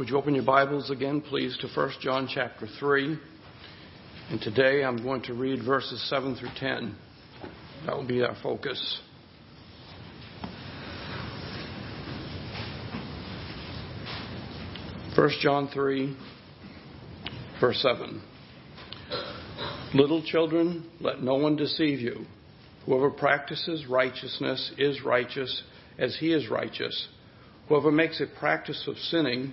Would you open your Bibles again, please, to 1 John chapter 3? And today I'm going to read verses 7 through 10. That will be our focus. First John 3, verse 7. Little children, let no one deceive you. Whoever practices righteousness is righteous as he is righteous. Whoever makes a practice of sinning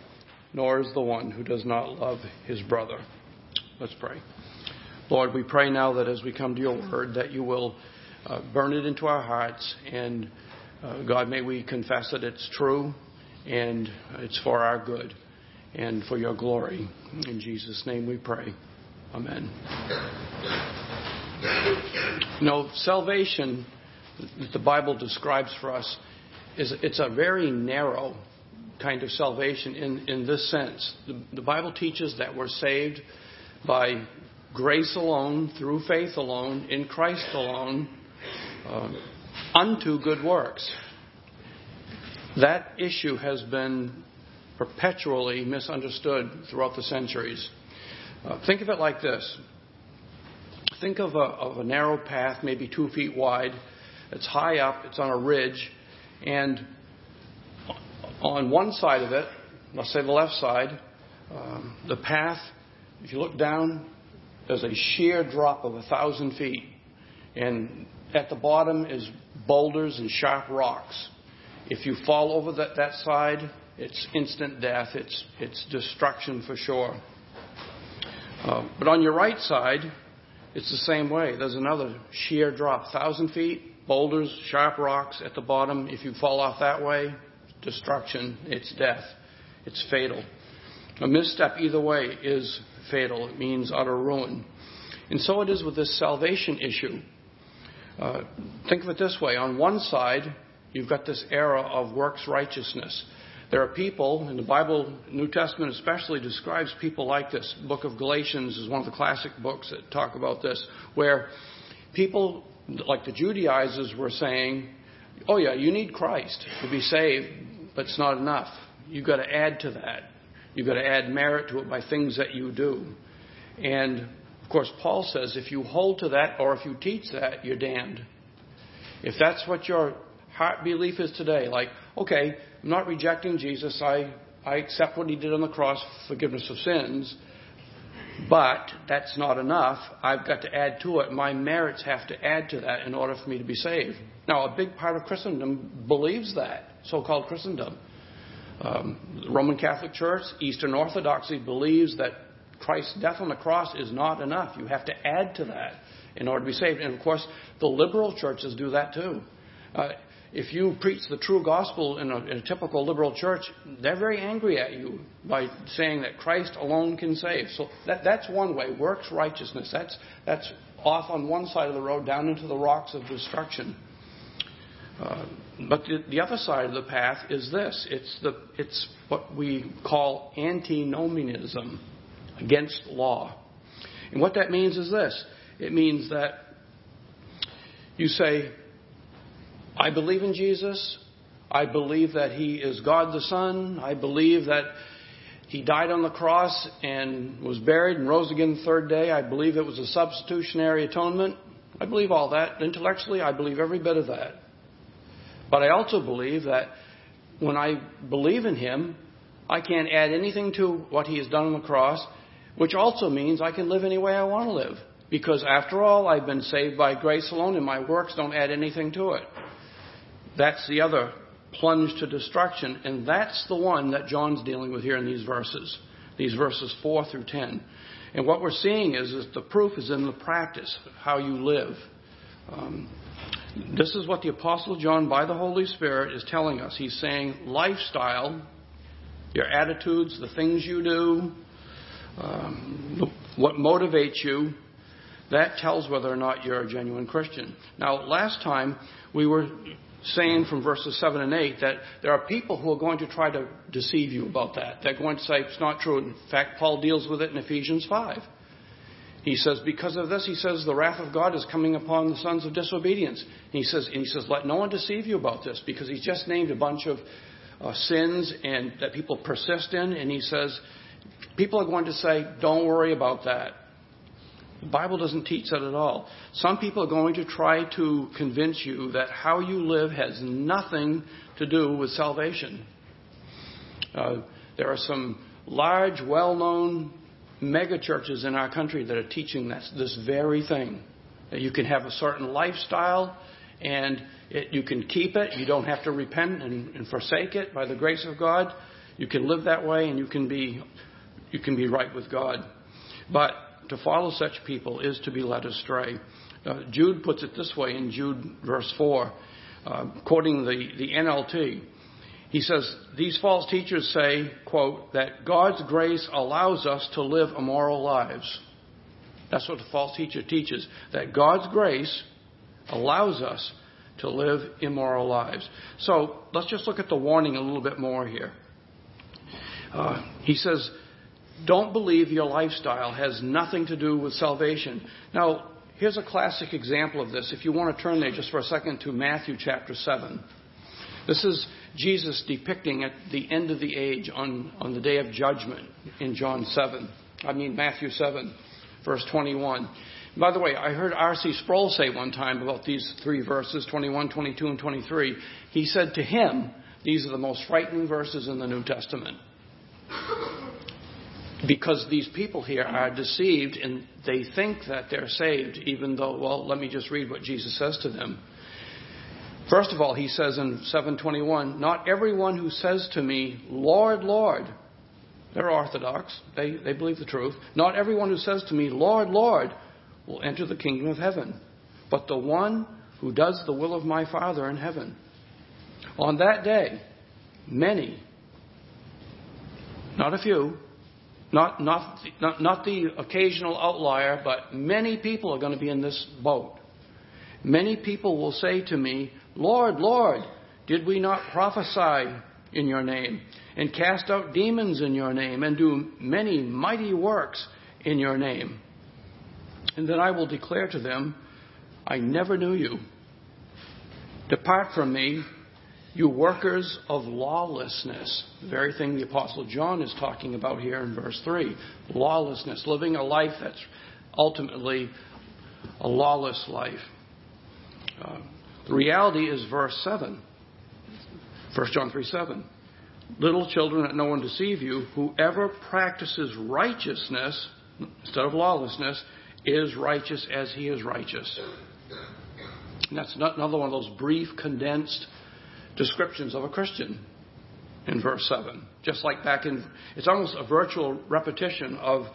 nor is the one who does not love his brother. Let's pray. Lord, we pray now that as we come to your word, that you will uh, burn it into our hearts, and uh, God, may we confess that it's true and it's for our good and for your glory. In Jesus' name we pray. Amen. You know, salvation that the Bible describes for us is it's a very narrow kind of salvation in, in this sense. The, the Bible teaches that we're saved by grace alone, through faith alone, in Christ alone, uh, unto good works. That issue has been perpetually misunderstood throughout the centuries. Uh, think of it like this. Think of a, of a narrow path, maybe two feet wide. It's high up, it's on a ridge, and on one side of it, let's say the left side, um, the path, if you look down, there's a sheer drop of a thousand feet. And at the bottom is boulders and sharp rocks. If you fall over that, that side, it's instant death, it's, it's destruction for sure. Uh, but on your right side, it's the same way. There's another sheer drop, thousand feet, boulders, sharp rocks at the bottom. If you fall off that way, destruction, it's death, it's fatal. A misstep either way is fatal. It means utter ruin. And so it is with this salvation issue. Uh, think of it this way on one side, you've got this era of works righteousness. There are people, and the Bible, New Testament especially, describes people like this. The book of Galatians is one of the classic books that talk about this, where people, like the Judaizers, were saying, oh, yeah, you need Christ to be saved, but it's not enough. You've got to add to that. You've got to add merit to it by things that you do. And, of course, Paul says if you hold to that or if you teach that, you're damned. If that's what your heart belief is today, like, okay, I'm not rejecting Jesus. I, I accept what he did on the cross, forgiveness of sins. But that's not enough. I've got to add to it. My merits have to add to that in order for me to be saved. Now, a big part of Christendom believes that, so called Christendom. Um, the Roman Catholic Church, Eastern Orthodoxy believes that Christ's death on the cross is not enough. You have to add to that in order to be saved. And of course, the liberal churches do that too. Uh, if you preach the true gospel in a, in a, typical liberal church, they're very angry at you by saying that Christ alone can save. So that, that's one way. Works righteousness. That's, that's off on one side of the road down into the rocks of destruction. Uh, but the, the, other side of the path is this it's, the, it's what we call antinomianism, against law. And what that means is this it means that you say, I believe in Jesus. I believe that He is God the Son. I believe that He died on the cross and was buried and rose again the third day. I believe it was a substitutionary atonement. I believe all that. Intellectually, I believe every bit of that. But I also believe that when I believe in Him, I can't add anything to what He has done on the cross, which also means I can live any way I want to live. Because after all, I've been saved by grace alone, and my works don't add anything to it. That's the other plunge to destruction, and that's the one that John's dealing with here in these verses, these verses 4 through 10. And what we're seeing is, is the proof is in the practice, how you live. Um, this is what the Apostle John, by the Holy Spirit, is telling us. He's saying lifestyle, your attitudes, the things you do, um, what motivates you, that tells whether or not you're a genuine Christian. Now, last time we were saying from verses 7 and 8 that there are people who are going to try to deceive you about that. They're going to say it's not true. In fact, Paul deals with it in Ephesians 5. He says, because of this, he says, the wrath of God is coming upon the sons of disobedience. And he says, and he says, let no one deceive you about this, because he's just named a bunch of uh, sins and that people persist in, and he says, people are going to say, don't worry about that. The Bible doesn't teach that at all. Some people are going to try to convince you that how you live has nothing to do with salvation. Uh, there are some large, well known mega churches in our country that are teaching this, this very thing. That you can have a certain lifestyle and it, you can keep it. You don't have to repent and, and forsake it by the grace of God. You can live that way and you can be, you can be right with God. But to follow such people is to be led astray. Uh, Jude puts it this way in Jude verse 4, uh, quoting the, the NLT. He says, These false teachers say, quote, that God's grace allows us to live immoral lives. That's what the false teacher teaches, that God's grace allows us to live immoral lives. So let's just look at the warning a little bit more here. Uh, he says, don't believe your lifestyle has nothing to do with salvation. Now, here's a classic example of this. If you want to turn there just for a second to Matthew chapter 7. This is Jesus depicting at the end of the age on, on the day of judgment in John 7. I mean, Matthew 7, verse 21. By the way, I heard R.C. Sproul say one time about these three verses, 21, 22, and 23. He said to him, these are the most frightening verses in the New Testament. Because these people here are deceived and they think that they're saved, even though, well, let me just read what Jesus says to them. First of all, he says in 721, Not everyone who says to me, Lord, Lord, they're Orthodox, they, they believe the truth. Not everyone who says to me, Lord, Lord, will enter the kingdom of heaven, but the one who does the will of my Father in heaven. On that day, many, not a few, not, not, not, not the occasional outlier, but many people are going to be in this boat. Many people will say to me, Lord, Lord, did we not prophesy in your name, and cast out demons in your name, and do many mighty works in your name? And then I will declare to them, I never knew you. Depart from me, you workers of lawlessness. The very thing the Apostle John is talking about here in verse 3. Lawlessness, living a life that's ultimately a lawless life. Uh, the reality is verse 7. 1 John 3 7. Little children, let no one deceive you. Whoever practices righteousness instead of lawlessness is righteous as he is righteous. And that's another one of those brief, condensed descriptions of a Christian in verse 7. Just like back in, it's almost a virtual repetition of,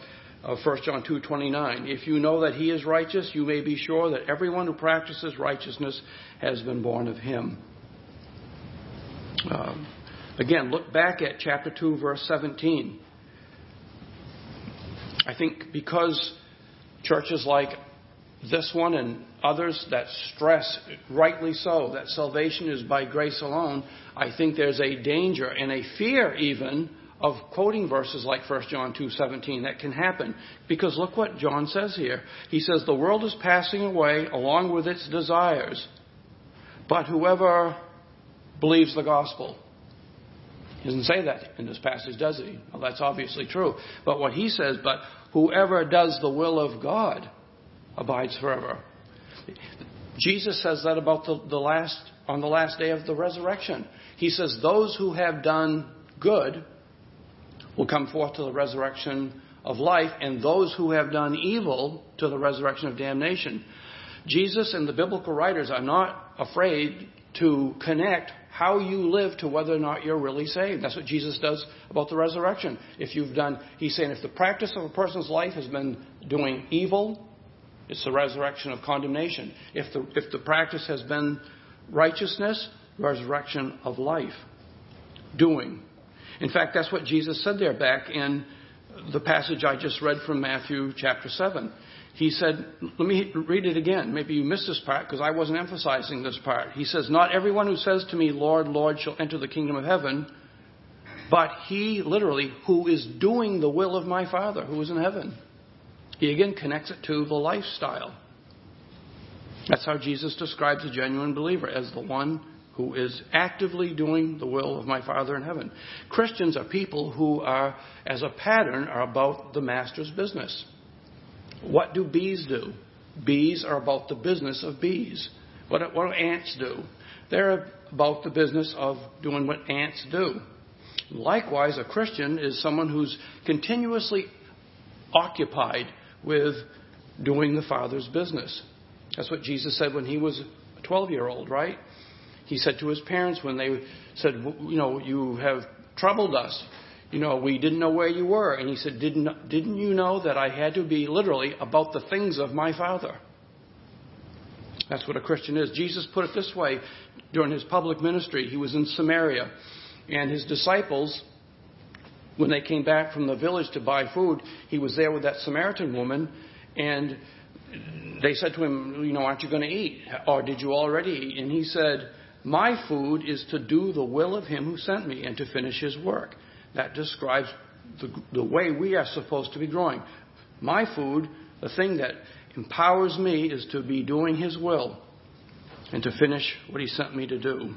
of 1 John 2.29. If you know that he is righteous, you may be sure that everyone who practices righteousness has been born of him. Um, again, look back at chapter 2, verse 17. I think because churches like this one and others that stress, rightly so, that salvation is by grace alone, I think there's a danger and a fear even of quoting verses like 1 John 2:17 that can happen because look what John says here. He says the world is passing away along with its desires, but whoever believes the gospel he doesn't say that in this passage, does he? Well, that's obviously true. But what he says, but whoever does the will of God abides forever. Jesus says that about the, the last on the last day of the resurrection. He says those who have done good will come forth to the resurrection of life, and those who have done evil to the resurrection of damnation. Jesus and the biblical writers are not afraid to connect how you live to whether or not you're really saved. That's what Jesus does about the resurrection. If you've done, he's saying if the practice of a person's life has been doing evil, it's the resurrection of condemnation. If the, if the practice has been righteousness, resurrection of life. Doing. In fact, that's what Jesus said there back in the passage I just read from Matthew chapter 7. He said, let me read it again. Maybe you missed this part because I wasn't emphasizing this part. He says, Not everyone who says to me, Lord, Lord, shall enter the kingdom of heaven, but he, literally, who is doing the will of my Father who is in heaven. He again connects it to the lifestyle. That's how Jesus describes a genuine believer as the one who is actively doing the will of my Father in heaven. Christians are people who are, as a pattern, are about the master's business. What do bees do? Bees are about the business of bees. What, what do ants do? They're about the business of doing what ants do. Likewise, a Christian is someone who's continuously occupied with doing the Father's business. That's what Jesus said when he was a 12 year old, right? He said to his parents when they said, You know, you have troubled us. You know, we didn't know where you were. And he said, Didn't, didn't you know that I had to be literally about the things of my Father? That's what a Christian is. Jesus put it this way during his public ministry. He was in Samaria, and his disciples, when they came back from the village to buy food, he was there with that Samaritan woman, and they said to him, You know, aren't you going to eat? Or did you already eat? And he said, My food is to do the will of him who sent me and to finish his work. That describes the, the way we are supposed to be growing. My food, the thing that empowers me, is to be doing his will and to finish what he sent me to do.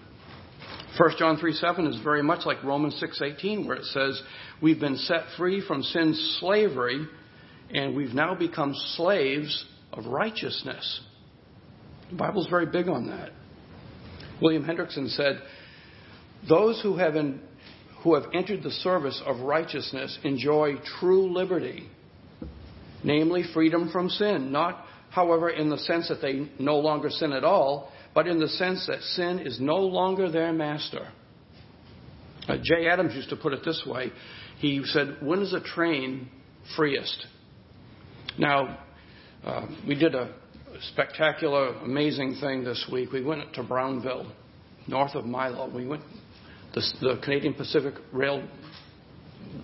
1 John 3 7 is very much like Romans 6 18, where it says, We've been set free from sin's slavery, and we've now become slaves of righteousness. The Bible's very big on that. William Hendriksen said, Those who have, in, who have entered the service of righteousness enjoy true liberty, namely freedom from sin, not, however, in the sense that they no longer sin at all, but in the sense that sin is no longer their master. Uh, Jay Adams used to put it this way. He said, When is a train freest? Now, uh, we did a spectacular, amazing thing this week. We went to Brownville, north of Milo. We went, the, the Canadian Pacific Rail,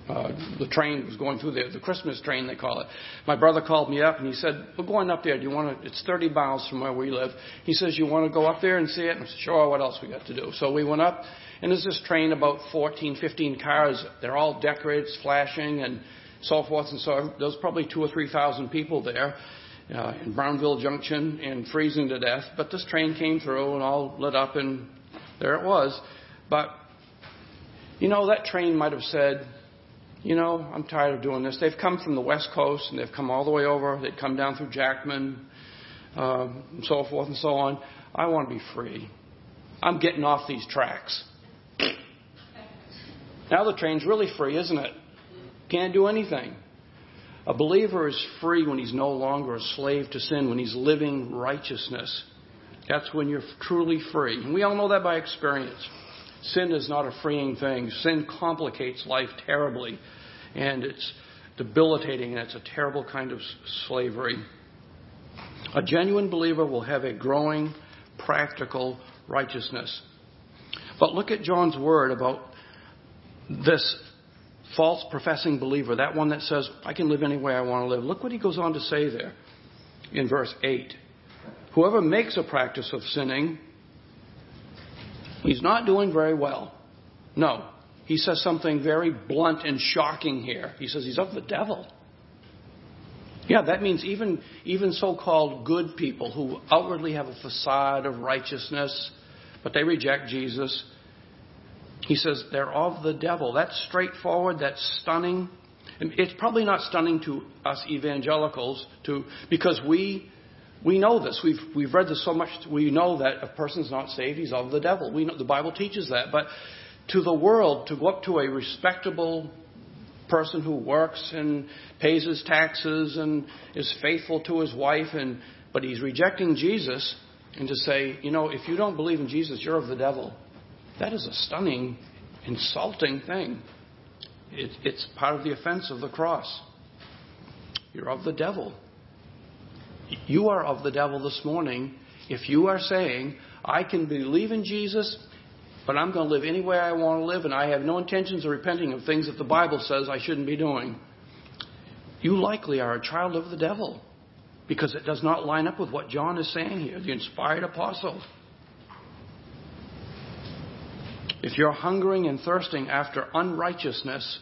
uh, the train was going through there, the Christmas train, they call it. My brother called me up and he said, We're going up there. Do you want to? It's 30 miles from where we live. He says, You want to go up there and see it? And I said, Sure, what else we got to do? So we went up, and there's this train, about 14, 15 cars. They're all decorated, flashing, and so forth and so on. There's probably two or three thousand people there uh, in Brownville Junction and freezing to death. But this train came through and all lit up, and there it was. But, you know, that train might have said, you know, I'm tired of doing this. They've come from the West Coast and they've come all the way over. They'd come down through Jackman, um, and so forth and so on. I want to be free. I'm getting off these tracks. Now the train's really free, isn't it? Can't do anything. A believer is free when he's no longer a slave to sin, when he's living righteousness. That's when you're truly free. And we all know that by experience. Sin is not a freeing thing. Sin complicates life terribly, and it's debilitating, and it's a terrible kind of slavery. A genuine believer will have a growing, practical righteousness. But look at John's word about this false professing believer, that one that says, I can live any way I want to live. Look what he goes on to say there in verse 8. Whoever makes a practice of sinning, he's not doing very well. No. He says something very blunt and shocking here. He says he's of the devil. Yeah, that means even, even so called good people who outwardly have a facade of righteousness, but they reject Jesus, he says they're of the devil. That's straightforward, that's stunning. It's probably not stunning to us evangelicals to, because we, we know this. We've, we've read this so much. We know that a person's not saved, he's of the devil. We know, the Bible teaches that. But to the world, to go up to a respectable person who works and pays his taxes and is faithful to his wife, and, but he's rejecting Jesus, and to say, you know, if you don't believe in Jesus, you're of the devil. That is a stunning, insulting thing. It, it's part of the offense of the cross. You're of the devil. You are of the devil this morning if you are saying, I can believe in Jesus, but I'm going to live any way I want to live, and I have no intentions of repenting of things that the Bible says I shouldn't be doing. you likely are a child of the devil because it does not line up with what John is saying here, the inspired apostle. If you're hungering and thirsting after unrighteousness,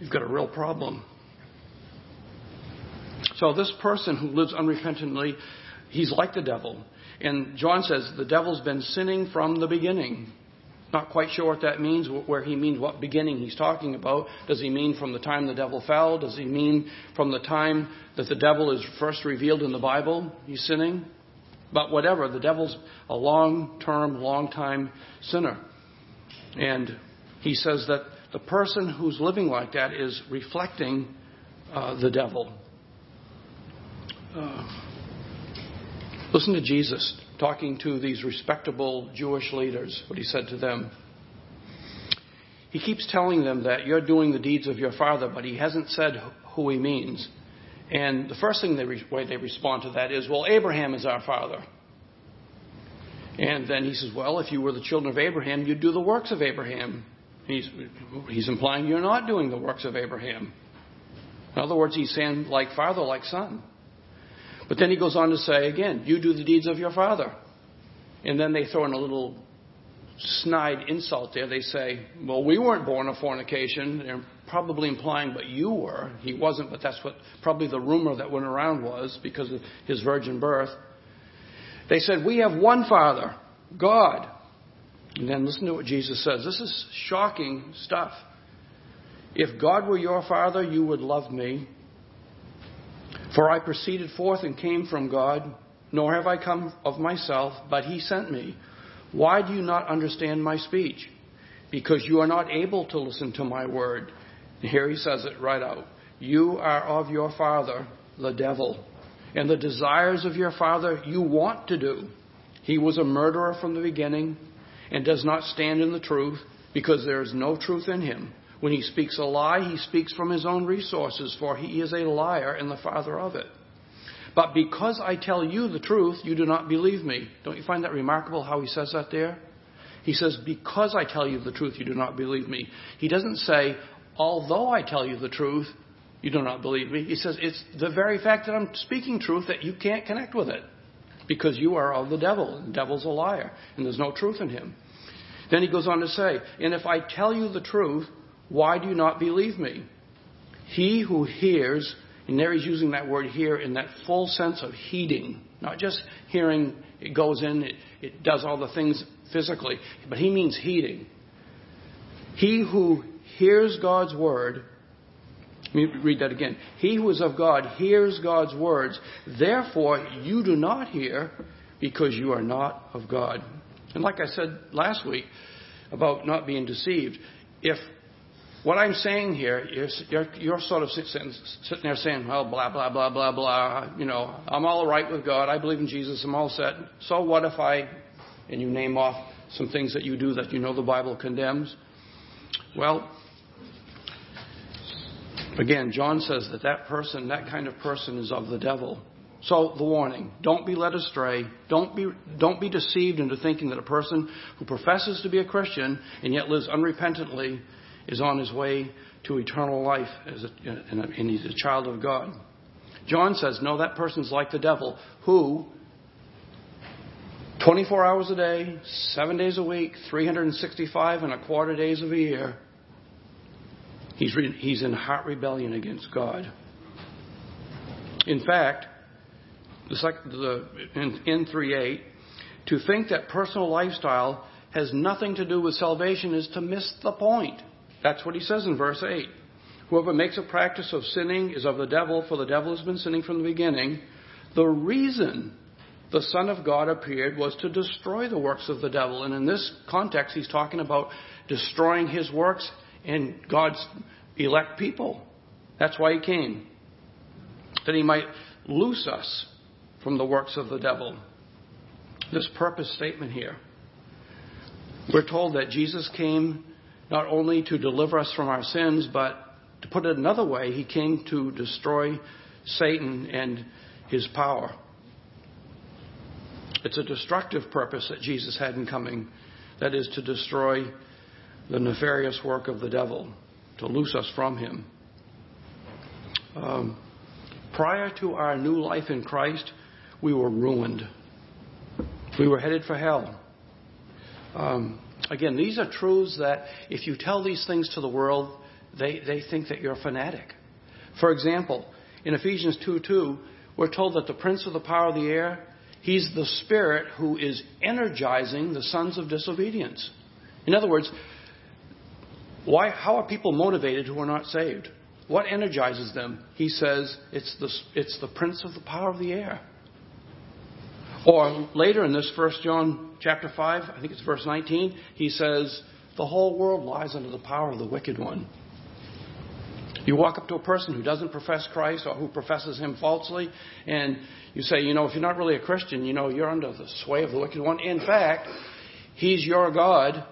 you've got a real problem. So, this person who lives unrepentantly, he's like the devil. And John says the devil's been sinning from the beginning. Not quite sure what that means, where he means what beginning he's talking about. Does he mean from the time the devil fell? Does he mean from the time that the devil is first revealed in the Bible? He's sinning? But whatever, the devil's a long term, long time sinner. And he says that the person who's living like that is reflecting uh, the devil. Listen to Jesus talking to these respectable Jewish leaders, what he said to them. He keeps telling them that you're doing the deeds of your father, but he hasn't said who he means. And the first thing they re- way they respond to that is, well, Abraham is our father. And then he says, well, if you were the children of Abraham, you'd do the works of Abraham. He's, he's implying you're not doing the works of Abraham. In other words, he's saying like father, like son. But then he goes on to say again, you do the deeds of your father. And then they throw in a little snide insult there. They say, well, we weren't born of fornication. They're probably implying, but you were. He wasn't, but that's what probably the rumor that went around was because of his virgin birth. They said, we have one father, God. And then listen to what Jesus says. This is shocking stuff. If God were your father, you would love me for I proceeded forth and came from God, nor have I come of myself, but he sent me. Why do you not understand my speech? Because you are not able to listen to my word. And here he says it right out. You are of your father, the devil, and the desires of your father you want to do. He was a murderer from the beginning and does not stand in the truth because there is no truth in him. When he speaks a lie, he speaks from his own resources, for he is a liar and the father of it. But because I tell you the truth, you do not believe me. Don't you find that remarkable how he says that there? He says, Because I tell you the truth, you do not believe me. He doesn't say, Although I tell you the truth, you do not believe me. He says, It's the very fact that I'm speaking truth that you can't connect with it. Because you are of the devil, and the devil's a liar, and there's no truth in him. Then he goes on to say, And if I tell you the truth, why do you not believe me? He who hears, and there he's using that word here in that full sense of heeding, not just hearing, it goes in, it, it does all the things physically, but he means heeding. He who hears God's word, let me read that again. He who is of God hears God's words. Therefore, you do not hear because you are not of God. And like I said last week about not being deceived, if what I'm saying here is you're, you're sort of sitting, sitting there saying, well, blah, blah, blah, blah, blah. You know, I'm all right with God. I believe in Jesus. I'm all set. So what if I, and you name off some things that you do that you know the Bible condemns? Well, again, John says that that person, that kind of person is of the devil. So the warning, don't be led astray. Don't be, don't be deceived into thinking that a person who professes to be a Christian and yet lives unrepentantly is on his way to eternal life a, and he's a child of God. John says, no, that person's like the devil who 24 hours a day, 7 days a week, 365 and a quarter days of a year, he's, re- he's in hot rebellion against God. In fact, the, the, in, in 3.8, to think that personal lifestyle has nothing to do with salvation is to miss the point. That's what he says in verse 8. Whoever makes a practice of sinning is of the devil, for the devil has been sinning from the beginning. The reason the Son of God appeared was to destroy the works of the devil. And in this context, he's talking about destroying his works and God's elect people. That's why he came. That he might loose us from the works of the devil. This purpose statement here. We're told that Jesus came not only to deliver us from our sins, but to put it another way, he came to destroy Satan and his power. It's a destructive purpose that Jesus had in coming, that is, to destroy the nefarious work of the devil, to loose us from him. Um, prior to our new life in Christ, we were ruined. We were headed for hell. Um, again, these are truths that if you tell these things to the world, they, they think that you're a fanatic. For example, in Ephesians 2 2, we're told that the prince of the power of the air, he's the spirit who is energizing the sons of disobedience. In other words, why, how are people motivated who are not saved? What energizes them? He says it's the, it's the prince of the power of the air. Or later in this, 1 John chapter 5, I think it's verse 19, he says, The whole world lies under the power of the wicked one. You walk up to a person who doesn't profess Christ or who professes him falsely, and you say, you know, if you're not really a Christian, you know, you're under the sway of the wicked one. In fact, he's your God,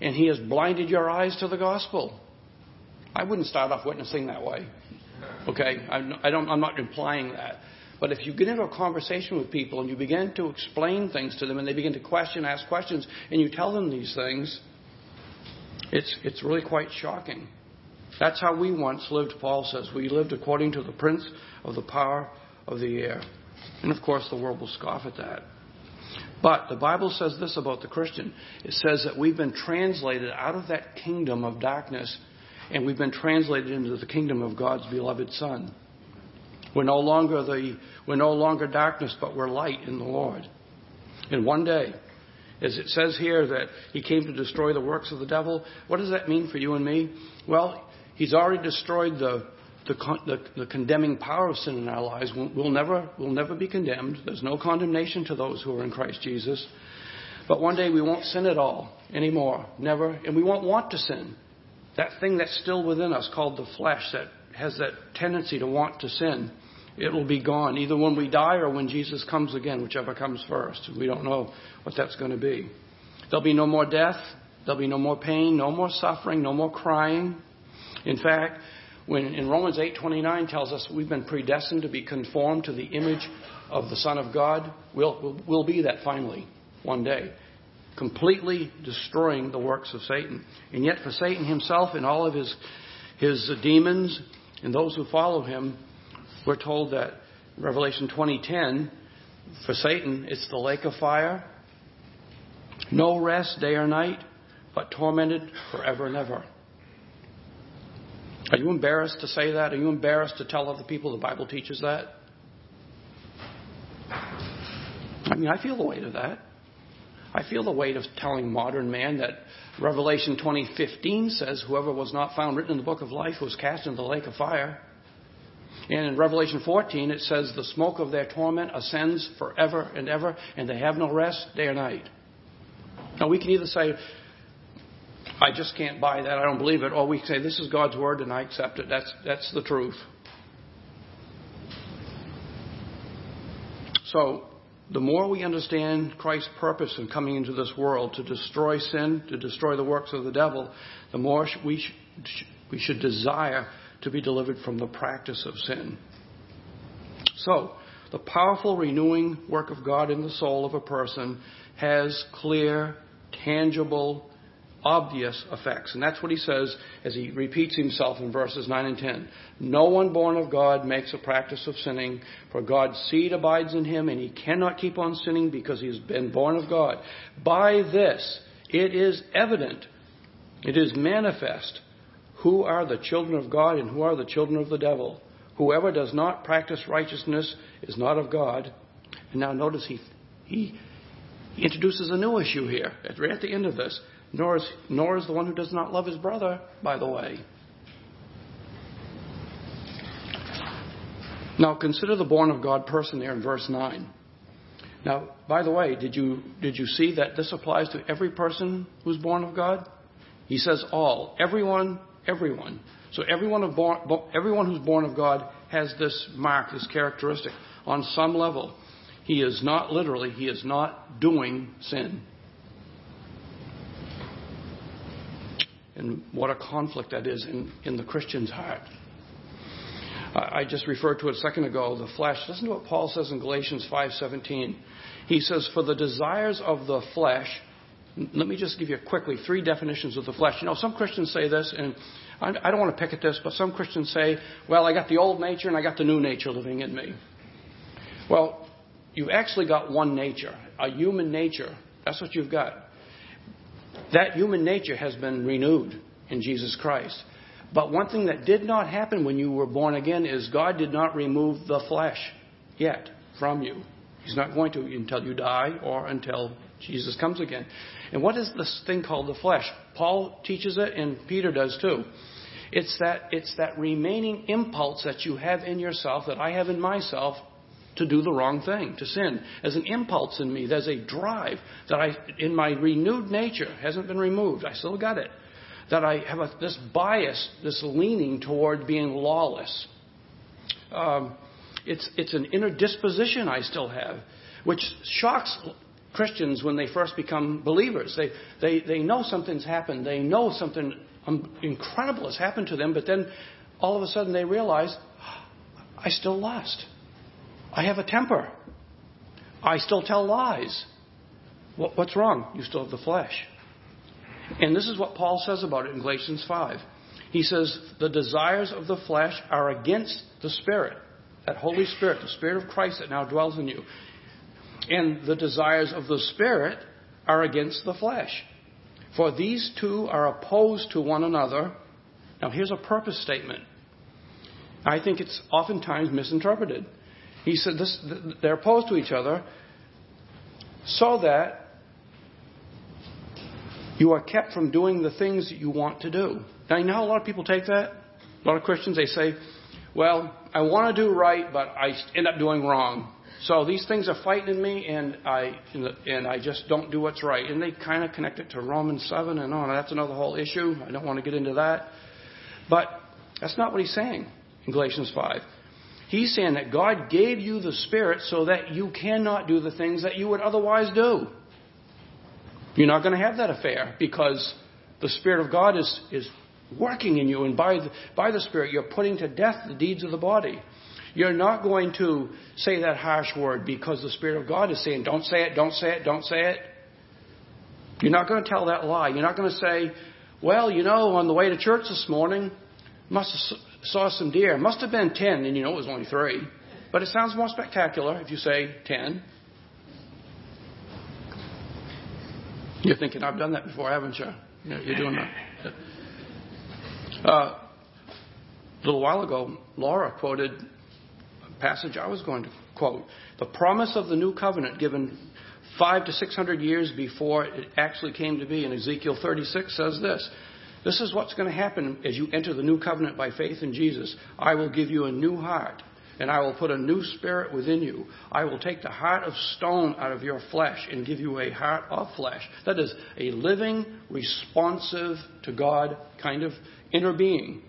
and he has blinded your eyes to the gospel. I wouldn't start off witnessing that way. Okay? I don't, I'm not implying that. But if you get into a conversation with people and you begin to explain things to them and they begin to question, ask questions, and you tell them these things, it's, it's really quite shocking. That's how we once lived, Paul says. We lived according to the prince of the power of the air. And of course, the world will scoff at that. But the Bible says this about the Christian it says that we've been translated out of that kingdom of darkness and we've been translated into the kingdom of God's beloved Son. We're no longer the we're no longer darkness, but we're light in the Lord. And one day, as it says here that he came to destroy the works of the devil, what does that mean for you and me? Well, he's already destroyed the the, the, the condemning power of sin in our lives. We'll, we'll never we'll never be condemned. There's no condemnation to those who are in Christ Jesus. But one day we won't sin at all anymore, never, and we won't want to sin. That thing that's still within us, called the flesh, that has that tendency to want to sin, it will be gone either when we die or when Jesus comes again, whichever comes first. We don't know what that's going to be. There'll be no more death. There'll be no more pain, no more suffering, no more crying. In fact, when in Romans 8:29 tells us we've been predestined to be conformed to the image of the Son of God, we'll, we'll, we'll be that finally one day, completely destroying the works of Satan. And yet, for Satan himself and all of his his demons and those who follow him, we're told that Revelation 20:10 for Satan it's the lake of fire, no rest day or night, but tormented forever and ever. Are you embarrassed to say that? Are you embarrassed to tell other people the Bible teaches that? I mean, I feel the weight of that. I feel the weight of telling modern man that Revelation 20:15 says whoever was not found written in the book of life was cast into the lake of fire. And in Revelation 14, it says, The smoke of their torment ascends forever and ever, and they have no rest day or night. Now, we can either say, I just can't buy that, I don't believe it, or we can say, This is God's word and I accept it. That's, that's the truth. So, the more we understand Christ's purpose in coming into this world to destroy sin, to destroy the works of the devil, the more we, we should desire to be delivered from the practice of sin. So, the powerful renewing work of God in the soul of a person has clear, tangible, obvious effects. And that's what he says as he repeats himself in verses 9 and 10. No one born of God makes a practice of sinning, for God's seed abides in him, and he cannot keep on sinning because he has been born of God. By this, it is evident, it is manifest who are the children of God and who are the children of the devil. Whoever does not practice righteousness is not of God. And now notice he, he, he introduces a new issue here, right at the end of this. Nor is, nor is the one who does not love his brother, by the way. Now consider the born of God person there in verse 9. Now, by the way, did you, did you see that this applies to every person who's born of God? He says all. Everyone Everyone. So everyone, of born, everyone who's born of God has this mark, this characteristic. On some level, he is not literally, he is not doing sin. And what a conflict that is in, in the Christian's heart. I just referred to it a second ago, the flesh. Listen to what Paul says in Galatians 5:17. He says, "For the desires of the flesh let me just give you quickly three definitions of the flesh. You know, some Christians say this, and I don't want to pick at this, but some Christians say, well, I got the old nature and I got the new nature living in me. Well, you've actually got one nature, a human nature. That's what you've got. That human nature has been renewed in Jesus Christ. But one thing that did not happen when you were born again is God did not remove the flesh yet from you. He's not going to until you die or until Jesus comes again. And what is this thing called the flesh? Paul teaches it and Peter does too. It's that, it's that remaining impulse that you have in yourself, that I have in myself, to do the wrong thing, to sin. As an impulse in me, there's a drive that I, in my renewed nature, hasn't been removed. I still got it. That I have a, this bias, this leaning toward being lawless. Um, it's, it's an inner disposition I still have, which shocks Christians when they first become believers. They, they, they know something's happened. They know something incredible has happened to them, but then all of a sudden they realize, I still lust. I have a temper. I still tell lies. What, what's wrong? You still have the flesh. And this is what Paul says about it in Galatians 5. He says, The desires of the flesh are against the Spirit, that Holy Spirit, the Spirit of Christ that now dwells in you. And the desires of the Spirit are against the flesh. For these two are opposed to one another. Now, here's a purpose statement. I think it's oftentimes misinterpreted. He said this, they're opposed to each other so that you are kept from doing the things that you want to do. Now, you know how a lot of people take that? A lot of Christians, they say, well, I want to do right, but I end up doing wrong. So these things are fighting in me, and I and I just don't do what's right. And they kind of connect it to Romans seven and on. That's another whole issue. I don't want to get into that. But that's not what he's saying in Galatians five. He's saying that God gave you the Spirit so that you cannot do the things that you would otherwise do. You're not going to have that affair because the Spirit of God is, is working in you, and by the, by the Spirit, you're putting to death the deeds of the body. You're not going to say that harsh word because the Spirit of God is saying, don't say it, don't say it, don't say it. You're not going to tell that lie. You're not going to say, well, you know, on the way to church this morning, must have saw some deer. Must have been ten, and you know it was only three. But it sounds more spectacular if you say ten. You're thinking, I've done that before, haven't you? You're doing that. Uh, a little while ago, Laura quoted a passage I was going to quote. The promise of the new covenant given five to six hundred years before it actually came to be in Ezekiel 36 says this. This is what's going to happen as you enter the new covenant by faith in Jesus. I will give you a new heart, and I will put a new spirit within you. I will take the heart of stone out of your flesh and give you a heart of flesh. That is a living, responsive to God kind of inner being.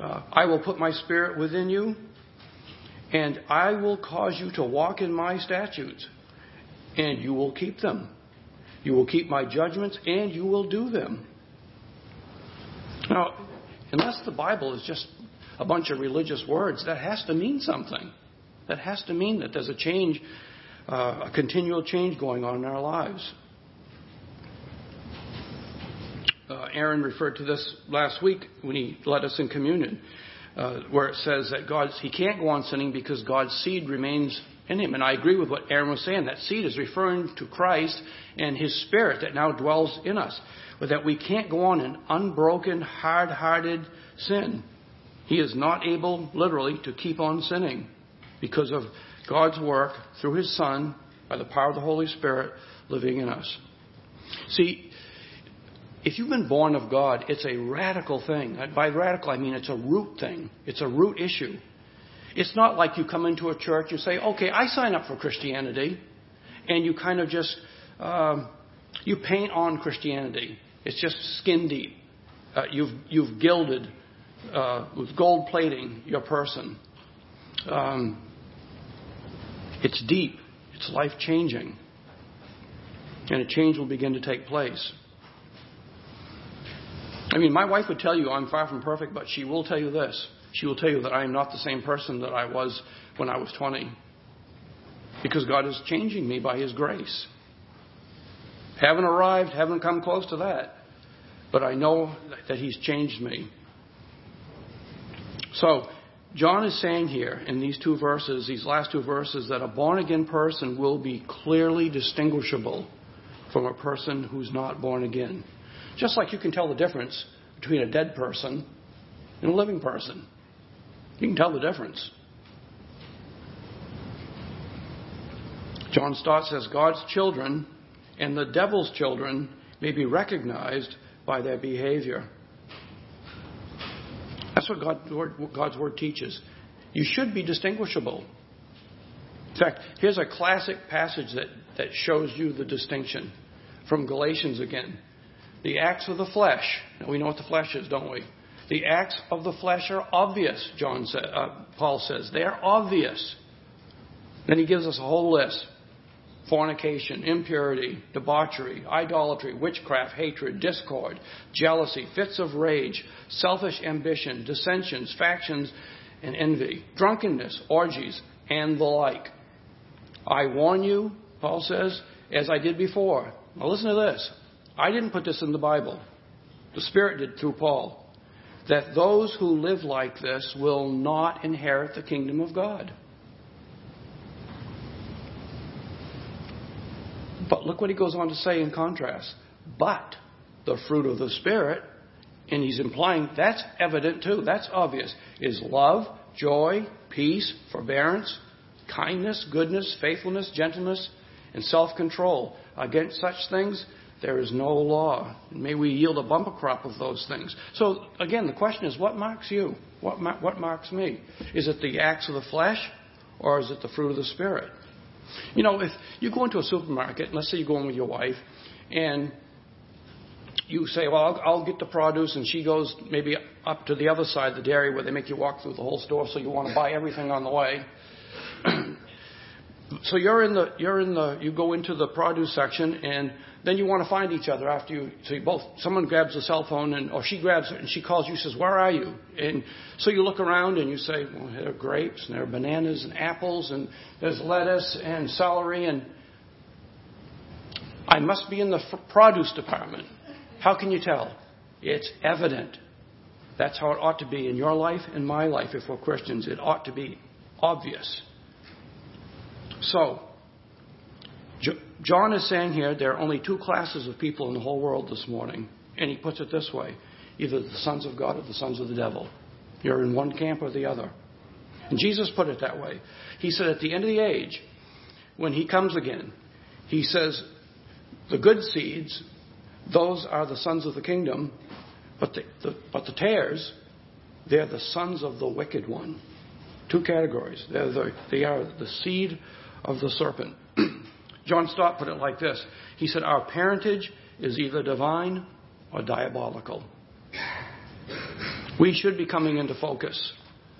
Uh, I will put my spirit within you, and I will cause you to walk in my statutes, and you will keep them. You will keep my judgments, and you will do them. Now, unless the Bible is just a bunch of religious words, that has to mean something. That has to mean that there's a change, uh, a continual change going on in our lives. Uh, Aaron referred to this last week when he led us in communion uh, where it says that God's he can't go on sinning because God's seed remains in him. And I agree with what Aaron was saying. That seed is referring to Christ and His Spirit that now dwells in us. But that we can't go on in unbroken, hard-hearted sin. He is not able, literally, to keep on sinning because of God's work through His Son by the power of the Holy Spirit living in us. See, if you've been born of God, it's a radical thing. By radical, I mean it's a root thing. It's a root issue. It's not like you come into a church, and say, okay, I sign up for Christianity, and you kind of just, um, you paint on Christianity. It's just skin deep. Uh, you've, you've gilded uh, with gold plating your person. Um, it's deep. It's life changing. And a change will begin to take place. I mean, my wife would tell you I'm far from perfect, but she will tell you this. She will tell you that I am not the same person that I was when I was 20. Because God is changing me by His grace. Haven't arrived, haven't come close to that. but I know that He's changed me. So, John is saying here in these two verses, these last two verses, that a born again person will be clearly distinguishable from a person who's not born again. Just like you can tell the difference between a dead person and a living person. You can tell the difference. John Stott says God's children and the devil's children may be recognized by their behavior. That's what God, God's Word teaches. You should be distinguishable. In fact, here's a classic passage that, that shows you the distinction from Galatians again. The acts of the flesh. Now we know what the flesh is, don't we? The acts of the flesh are obvious, John said, uh, Paul says. They are obvious. Then he gives us a whole list fornication, impurity, debauchery, idolatry, witchcraft, hatred, discord, jealousy, fits of rage, selfish ambition, dissensions, factions, and envy, drunkenness, orgies, and the like. I warn you, Paul says, as I did before. Now listen to this. I didn't put this in the Bible. The Spirit did through Paul. That those who live like this will not inherit the kingdom of God. But look what he goes on to say in contrast. But the fruit of the Spirit, and he's implying that's evident too, that's obvious, is love, joy, peace, forbearance, kindness, goodness, faithfulness, gentleness, and self control. Against such things, there is no law. May we yield a bumper crop of those things. So, again, the question is what marks you? What, what marks me? Is it the acts of the flesh, or is it the fruit of the Spirit? You know, if you go into a supermarket, let's say you go in with your wife, and you say, well, I'll, I'll, get the produce, and she goes maybe up to the other side, of the dairy, where they make you walk through the whole store, so you want to buy everything on the way. so you're in the you're in the you go into the produce section, and then you want to find each other after you. So you both someone grabs a cell phone, and or she grabs it, and she calls you, says, "Where are you?" And so you look around, and you say, "Well, there are grapes, and there are bananas, and apples, and there's lettuce and celery, and I must be in the produce department." How can you tell? It's evident. That's how it ought to be in your life and my life if we're Christians. It ought to be obvious. So, John is saying here there are only two classes of people in the whole world this morning. And he puts it this way either the sons of God or the sons of the devil. You're in one camp or the other. And Jesus put it that way. He said at the end of the age, when he comes again, he says, the good seeds, those are the sons of the kingdom, but the, the, but the tares, they're the sons of the wicked one. Two categories. They're the, they are the seed of the serpent. John Stott put it like this He said, Our parentage is either divine or diabolical. We should be coming into focus.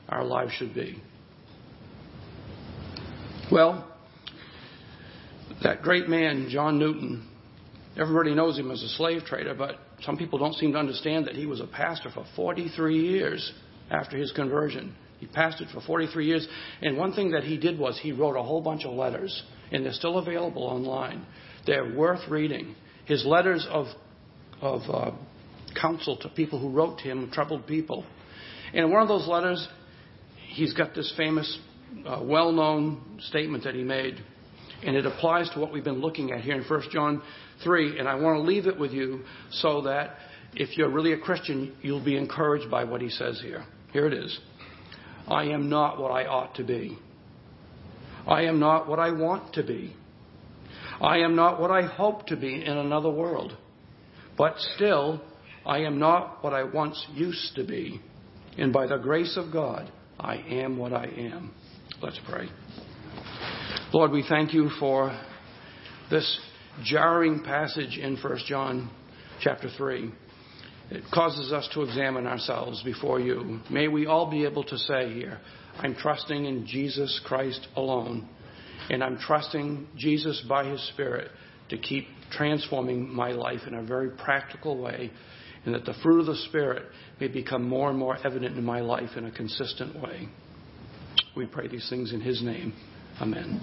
Our lives should be. Well, that great man, John Newton, everybody knows him as a slave trader, but some people don't seem to understand that he was a pastor for 43 years after his conversion. He pastored for 43 years, and one thing that he did was he wrote a whole bunch of letters and they're still available online. They're worth reading. His letters of, of uh, counsel to people who wrote to him, troubled people. And in one of those letters, he's got this famous, uh, well known statement that he made. And it applies to what we've been looking at here in 1 John 3. And I want to leave it with you so that if you're really a Christian, you'll be encouraged by what he says here. Here it is I am not what I ought to be. I am not what I want to be. I am not what I hope to be in another world. But still, I am not what I once used to be. And by the grace of God, I am what I am. Let's pray. Lord, we thank you for this jarring passage in 1 John chapter 3. It causes us to examine ourselves before you. May we all be able to say here, I'm trusting in Jesus Christ alone. And I'm trusting Jesus by His Spirit to keep transforming my life in a very practical way, and that the fruit of the Spirit may become more and more evident in my life in a consistent way. We pray these things in His name. Amen.